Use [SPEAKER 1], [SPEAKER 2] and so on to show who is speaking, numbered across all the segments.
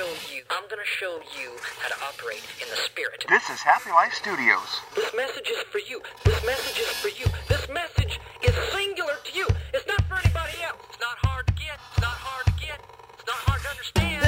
[SPEAKER 1] show you. I'm gonna show you how to operate in the spirit.
[SPEAKER 2] This is Happy Life Studios.
[SPEAKER 1] This message is for you. This message is for you. This message is singular to you. It's not for anybody else. It's not hard to get. It's not hard to get. It's not hard to understand.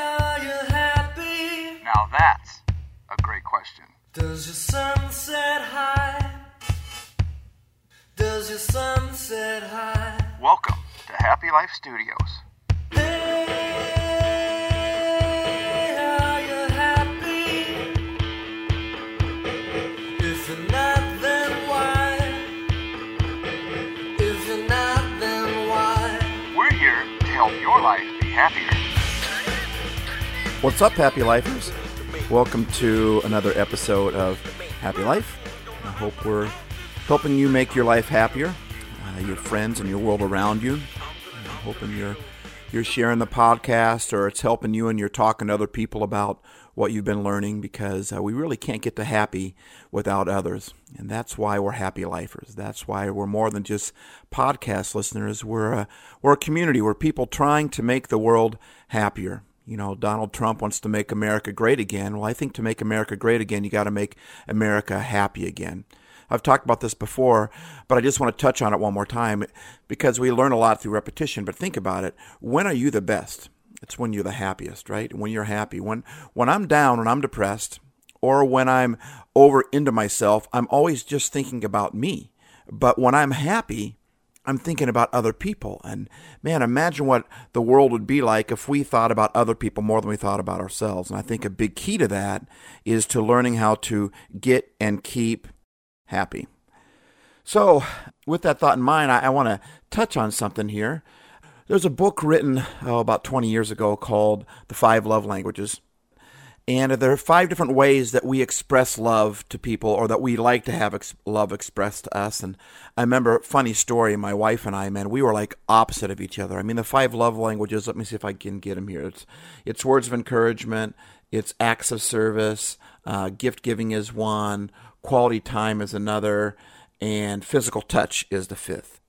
[SPEAKER 3] Are you happy?
[SPEAKER 2] Now that's a great question.
[SPEAKER 3] Does your sunset high? Does your sunset high?
[SPEAKER 2] Welcome to Happy Life Studios.
[SPEAKER 4] What's up, Happy Lifers? Welcome to another episode of Happy Life. I hope we're helping you make your life happier, uh, your friends and your world around you. I'm hoping you're you're sharing the podcast or it's helping you and you're talking to other people about what you've been learning because uh, we really can't get to happy without others. And that's why we're happy lifers. That's why we're more than just podcast listeners. We're a, we're a community. We're people trying to make the world happier. You know, Donald Trump wants to make America great again. Well, I think to make America great again, you got to make America happy again. I've talked about this before, but I just want to touch on it one more time because we learn a lot through repetition. But think about it. When are you the best? It's when you're the happiest, right? When you're happy. When when I'm down and I'm depressed, or when I'm over into myself, I'm always just thinking about me. But when I'm happy, I'm thinking about other people. And man, imagine what the world would be like if we thought about other people more than we thought about ourselves. And I think a big key to that is to learning how to get and keep happy. So, with that thought in mind, I, I want to touch on something here. There's a book written oh, about 20 years ago called The Five Love Languages. And there are five different ways that we express love to people or that we like to have ex- love expressed to us. And I remember a funny story, my wife and I, man, we were like opposite of each other. I mean, the five love languages, let me see if I can get them here. It's, it's words of encouragement, it's acts of service, uh, gift giving is one, quality time is another, and physical touch is the fifth.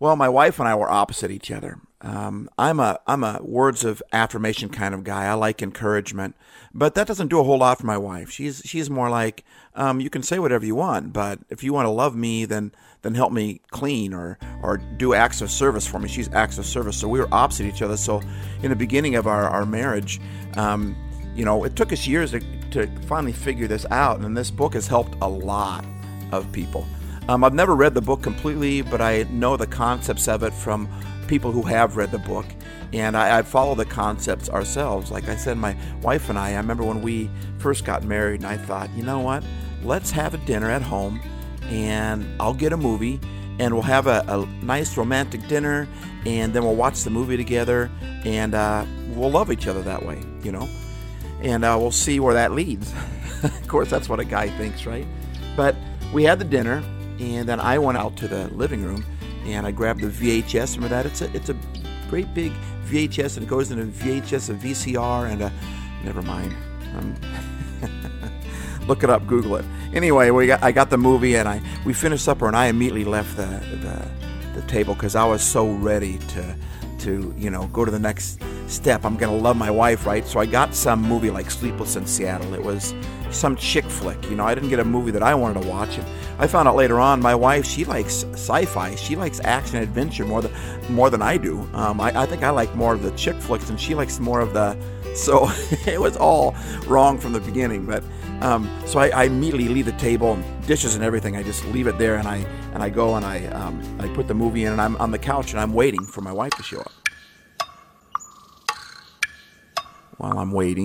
[SPEAKER 4] Well, my wife and I were opposite each other. Um, I'm a I'm a words of affirmation kind of guy. I like encouragement, but that doesn't do a whole lot for my wife. She's she's more like um, you can say whatever you want, but if you want to love me, then then help me clean or or do acts of service for me. She's acts of service. So we were opposite each other. So in the beginning of our our marriage, um, you know, it took us years to to finally figure this out, and this book has helped a lot of people. Um, I've never read the book completely, but I know the concepts of it from people who have read the book, and I, I, follow the concepts ourselves. Like I said, my wife and I, I remember when we first got married, and I thought, you know what? Let's have a dinner at home, and I'll get a movie, and we'll have a, a nice romantic dinner, and then we'll watch the movie together, and uh, we'll love each other that way, you know? And uh, we'll see where that leads. of course, that's what a guy thinks, right? But we had the dinner, and then I went out to the living room and I grabbed the VHS. Remember that? It's a it's a great big VHS and it goes into VHS, a VCR, and a never mind. Um, look it up, Google it. Anyway, we got I got the movie and I we finished supper and I immediately left the the, the table because I was so ready to to you know go to the next step. I'm gonna love my wife, right? So I got some movie like Sleepless in Seattle. It was some chick flick. You know, I didn't get a movie that I wanted to watch. And I found out later on, my wife she likes sci-fi. She likes action adventure more than more than I do. Um, I, I think I like more of the chick flicks, and she likes more of the. So it was all wrong from the beginning. But um, so I, I, immediately leave the table and dishes and everything. I just leave it there, and I and I go and I um, I put the movie in, and I'm on the couch and I'm waiting for my wife to show up. While I'm waiting.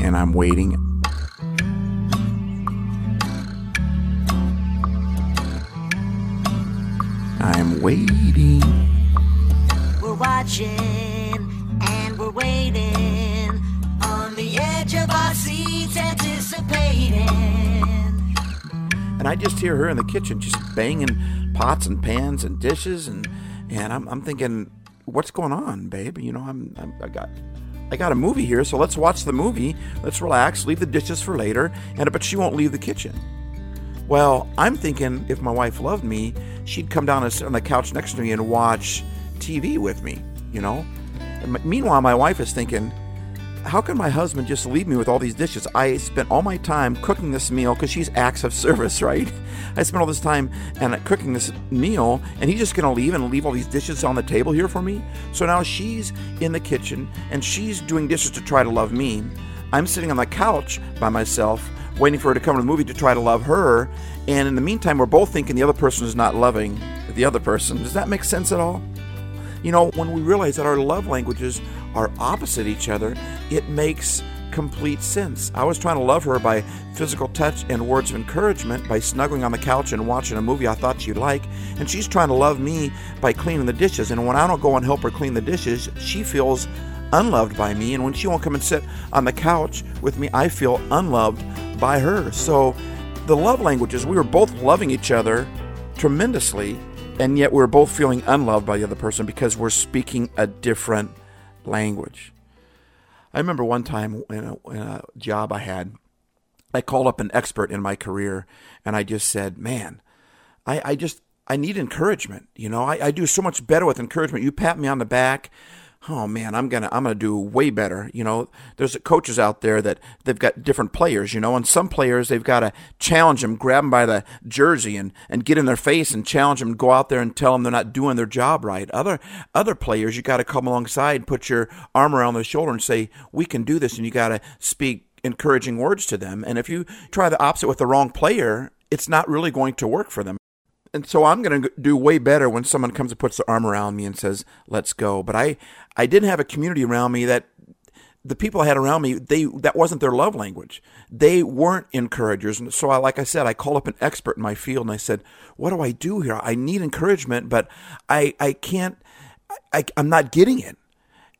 [SPEAKER 4] and I'm waiting. I'm waiting.
[SPEAKER 5] We're watching and we're waiting on the edge of our seats, anticipating.
[SPEAKER 4] And I just hear her in the kitchen just banging pots and pans and dishes, and and I'm, I'm thinking, what's going on, babe? You know, I'm, I'm I got I got a movie here, so let's watch the movie. Let's relax, leave the dishes for later. And but she won't leave the kitchen. Well, I'm thinking if my wife loved me, she'd come down and sit on the couch next to me and watch TV with me, you know? And meanwhile, my wife is thinking, how can my husband just leave me with all these dishes? I spent all my time cooking this meal because she's acts of service, right? I spent all this time and uh, cooking this meal, and he's just to leave and leave all these dishes on the table here for me. So now she's in the kitchen and she's doing dishes to try to love me. I'm sitting on the couch by myself, waiting for her to come to the movie to try to love her. And in the meantime, we're both thinking the other person is not loving the other person. Does that make sense at all? You know, when we realize that our love languages are opposite each other, it makes complete sense. I was trying to love her by physical touch and words of encouragement, by snuggling on the couch and watching a movie I thought she'd like, and she's trying to love me by cleaning the dishes. And when I don't go and help her clean the dishes, she feels unloved by me. And when she won't come and sit on the couch with me, I feel unloved by her. So the love languages, we were both loving each other tremendously, and yet we're both feeling unloved by the other person because we're speaking a different language. I remember one time in a, in a job I had, I called up an expert in my career and I just said, Man, I, I just, I need encouragement. You know, I, I do so much better with encouragement. You pat me on the back oh man, I'm gonna I'm gonna do way better. You know, there's coaches out there that they've got different players. You know, and some players they've got to challenge them, grab them by the jersey, and and get in their face and challenge them, go out there and tell them they're not doing their job right. Other other players, you got to come alongside, put your arm around their shoulder, and say, we can do this, and you got to speak encouraging words to them. And if you try the opposite with the wrong player, it's not really going to work for them and so I'm going to do way better when someone comes and puts their arm around me and says, "Let's go." But I, I didn't have a community around me that the people I had around me, they that wasn't their love language. They weren't encouragers, and so I, like I said, I called up an expert in my field and I said, "What do I do here? I need encouragement, but I, I can't, I, I'm not getting it."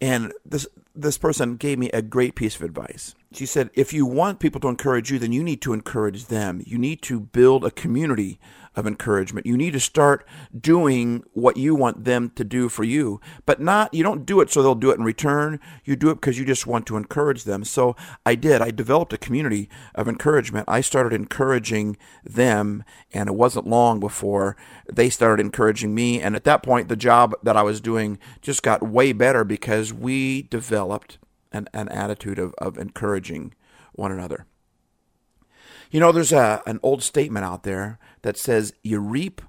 [SPEAKER 4] And this this person gave me a great piece of advice. She said, "If you want people to encourage you, then you need to encourage them. You need to build a community of encouragement. You need to start doing what you want them to do for you, but not, you don't do it so they'll do it in return. You do it because you just want to encourage them. So I did. I developed a community of encouragement. I started encouraging them, and it wasn't long before they started encouraging me. And at that point, the job that I was doing just got way better because we developed an, an attitude of, of encouraging one another. You know, there's a, an old statement out there that says, You reap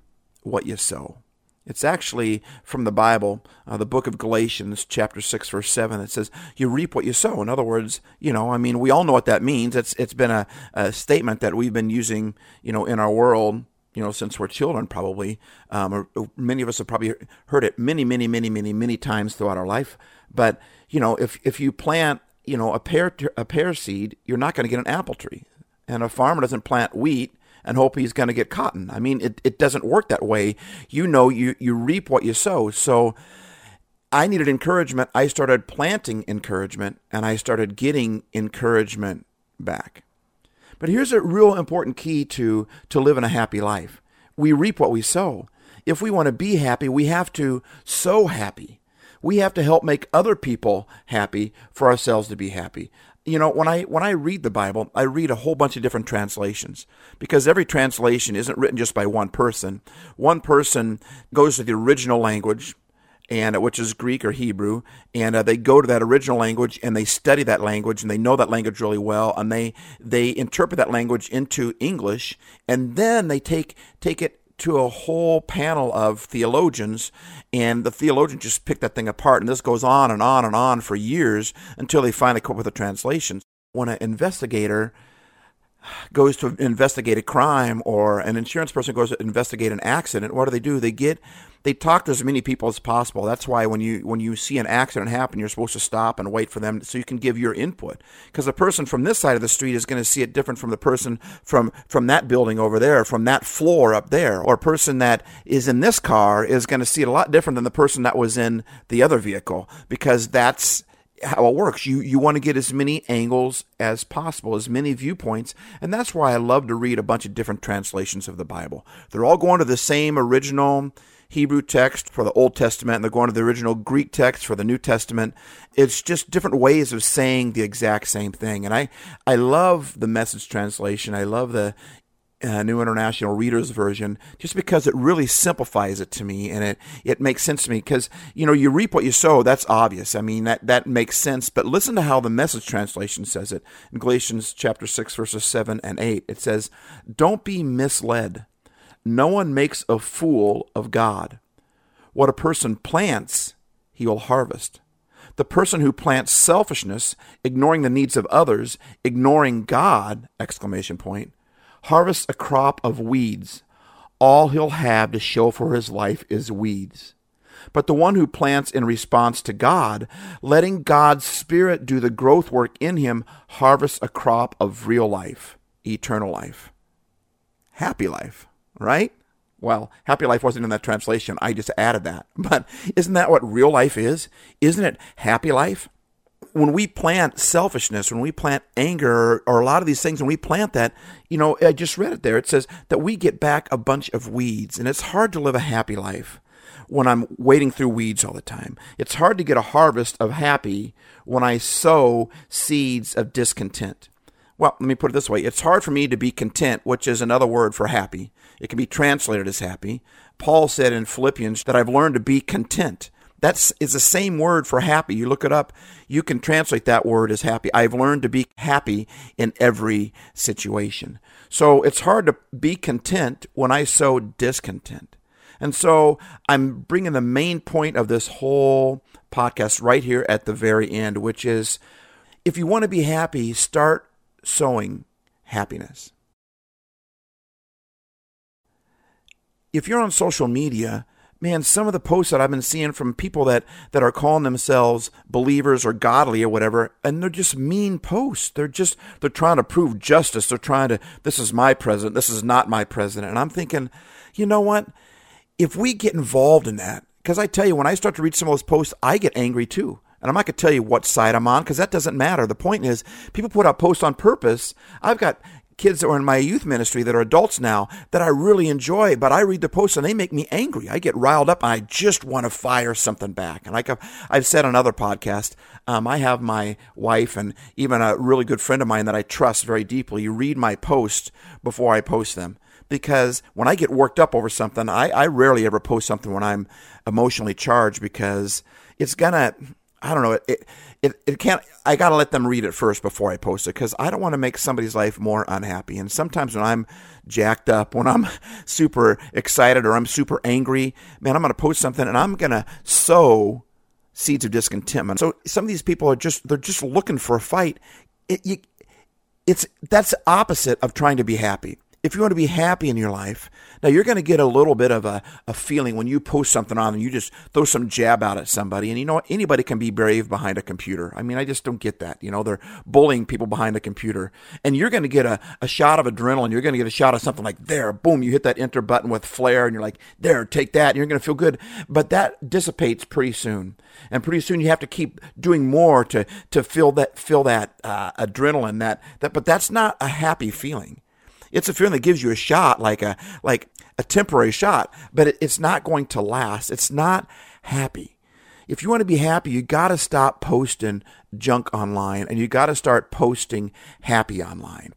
[SPEAKER 4] what you sow. It's actually from the Bible, uh, the book of Galatians, chapter 6, verse 7. It says, You reap what you sow. In other words, you know, I mean, we all know what that means. It's, it's been a, a statement that we've been using, you know, in our world, you know, since we're children, probably. Um, or, or many of us have probably heard it many, many, many, many, many times throughout our life. But, you know, if, if you plant, you know, a pear, a pear seed, you're not going to get an apple tree. And a farmer doesn't plant wheat and hope he's going to get cotton. I mean, it, it doesn't work that way. You know, you, you reap what you sow. So I needed encouragement. I started planting encouragement and I started getting encouragement back. But here's a real important key to, to living a happy life we reap what we sow. If we want to be happy, we have to sow happy. We have to help make other people happy for ourselves to be happy you know when i when i read the bible i read a whole bunch of different translations because every translation isn't written just by one person. One person goes to the original language and which is greek or hebrew and uh, they go to that original language and they study that language and they know that language really well and they they interpret that language into english and then they take take it to a whole panel of theologians, and the theologians just pick that thing apart, and this goes on and on and on for years until they finally come up with a translation. When an investigator goes to investigate a crime or an insurance person goes to investigate an accident, what do they do? They get they talk to as many people as possible. That's why when you when you see an accident happen, you're supposed to stop and wait for them so you can give your input. Because the person from this side of the street is going to see it different from the person from from that building over there, from that floor up there, or a person that is in this car is going to see it a lot different than the person that was in the other vehicle because that's how it works. You you want to get as many angles as possible, as many viewpoints, and that's why I love to read a bunch of different translations of the Bible. They're all going to the same original Hebrew text for the Old Testament and they're going to the original Greek text for the New Testament. It's just different ways of saying the exact same thing. And I, I love the message translation. I love the uh, New International Reader's Version just because it really simplifies it to me and it, it makes sense to me because, you know, you reap what you sow. That's obvious. I mean, that, that makes sense. But listen to how the message translation says it in Galatians chapter 6, verses 7 and 8. It says, Don't be misled. No one makes a fool of God. What a person plants, he will harvest. The person who plants selfishness, ignoring the needs of others, ignoring God, exclamation point, harvests a crop of weeds. All he'll have to show for his life is weeds. But the one who plants in response to God, letting God's Spirit do the growth work in him, harvests a crop of real life, eternal life, happy life, right? Well, happy life wasn't in that translation. I just added that. But isn't that what real life is? Isn't it happy life? When we plant selfishness, when we plant anger, or a lot of these things, when we plant that, you know, I just read it there. It says that we get back a bunch of weeds, and it's hard to live a happy life when I'm wading through weeds all the time. It's hard to get a harvest of happy when I sow seeds of discontent. Well, let me put it this way it's hard for me to be content, which is another word for happy. It can be translated as happy. Paul said in Philippians that I've learned to be content. That's is the same word for happy. You look it up, you can translate that word as happy. I've learned to be happy in every situation. So it's hard to be content when I sow discontent. And so I'm bringing the main point of this whole podcast right here at the very end, which is if you want to be happy, start sowing happiness. If you're on social media, man, some of the posts that I've been seeing from people that, that are calling themselves believers or godly or whatever, and they're just mean posts. They're just, they're trying to prove justice. They're trying to, this is my president, this is not my president. And I'm thinking, you know what? If we get involved in that, because I tell you, when I start to read some of those posts, I get angry too. And I'm not going to tell you what side I'm on because that doesn't matter. The point is, people put out posts on purpose. I've got kids that were in my youth ministry that are adults now that I really enjoy, but I read the posts and they make me angry. I get riled up and I just want to fire something back. And like I've said on other podcasts, um, I have my wife and even a really good friend of mine that I trust very deeply read my posts before I post them. Because when I get worked up over something, I, I rarely ever post something when I'm emotionally charged because it's gonna I don't know. It, it, it, it can't, I got to let them read it first before I post it because I don't want to make somebody's life more unhappy. And sometimes when I'm jacked up, when I'm super excited or I'm super angry, man, I'm going to post something and I'm going to sow seeds of discontentment. So some of these people are just, they're just looking for a fight. It, you, it's, that's opposite of trying to be happy if you want to be happy in your life, now you're going to get a little bit of a, a feeling when you post something on and you just throw some jab out at somebody. And you know? Anybody can be brave behind a computer. I mean, I just don't get that. You know, they're bullying people behind a computer. And you're going to get a, a shot of adrenaline. You're going to get a shot of something like there, boom, you hit that enter button with flair and you're like, there, take that. And you're going to feel good. But that dissipates pretty soon. And pretty soon you have to keep doing more to, to feel that, feel that uh, adrenaline, that, that, but that's not a happy feeling. It's a feeling that gives you a shot, like a like a temporary shot, but it, it's not going to last. It's not happy. If you want to be happy, you got to stop posting junk online and you got to start posting happy online.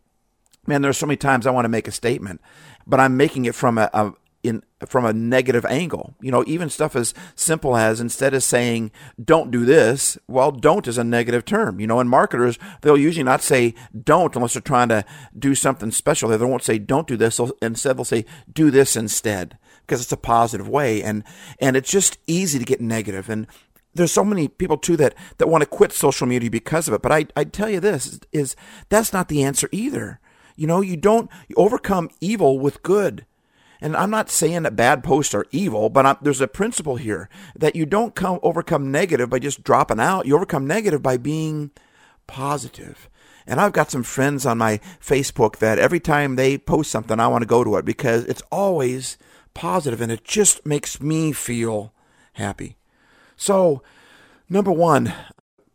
[SPEAKER 4] Man, there's so many times I want to make a statement, but I'm making it from a, a in from a negative angle. You know, even stuff as simple as instead of saying don't do this, well, don't is a negative term. You know, and marketers they'll usually not say don't unless they're trying to do something special. They won't say don't do this. Instead, they'll say do this instead because it's a positive way. And and it's just easy to get negative. And there's so many people too that that want to quit social media because of it. But I I tell you this is that's not the answer either. You know, you don't you overcome evil with good. And I'm not saying that bad posts are evil, but I'm, there's a principle here that you don't come overcome negative by just dropping out. You overcome negative by being positive. And I've got some friends on my Facebook that every time they post something, I want to go to it because it's always positive and it just makes me feel happy. So, number one,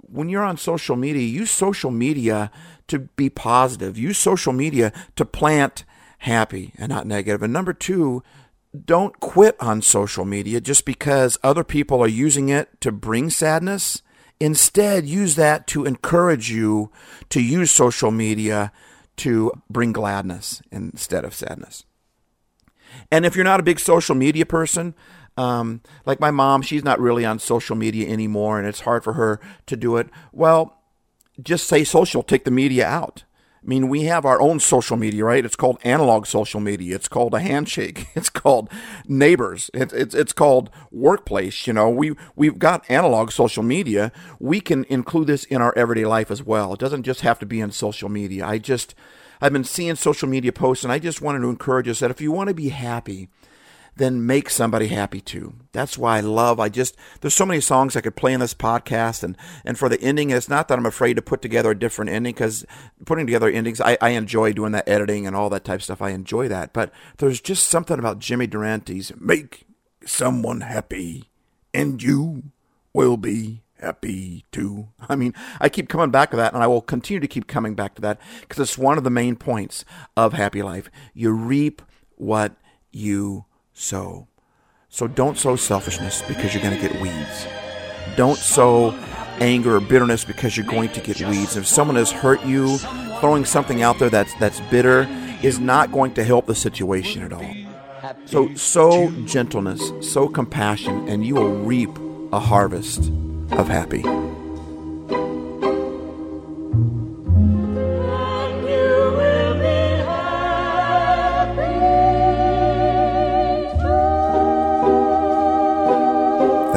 [SPEAKER 4] when you're on social media, use social media to be positive. Use social media to plant happy and not negative. And number two, don't quit on social media just because other people are using it to bring sadness. Instead, use that to encourage you to use social media to bring gladness instead of sadness. And if you're not a big social media person, um, like my mom, she's not really on social media anymore, and it's hard for her to do it. Well, just say social, take the media out. I mean, we have our own social media, right? It's called analog social media. It's called a handshake. It's called neighbors. It's it's, it's called workplace. You know, we we've got analog social media. We can include this in our everyday life as well. It doesn't just have to be in social media. I just I've been seeing social media posts, and I just wanted to encourage us that if you want to be happy, then make somebody happy too. That's why I love, I just, there's so many songs I could play in this podcast. And, and for the ending, it's not that I'm afraid to put together a different ending because putting together endings, I, I enjoy doing that editing and all that type of stuff. I enjoy that. But there's just something about Jimmy Durante's make someone happy and you will be happy too. I mean, I keep coming back to that and I will continue to keep coming back to that because it's one of the main points of happy life. You reap what you sow. So don't sow selfishness because you're going to get weeds. Don't sow anger or bitterness because you're going to get weeds. If someone has hurt you, throwing something out there that's that's bitter is not going to help the situation at all. So sow gentleness, sow compassion, and you will reap a harvest of happy.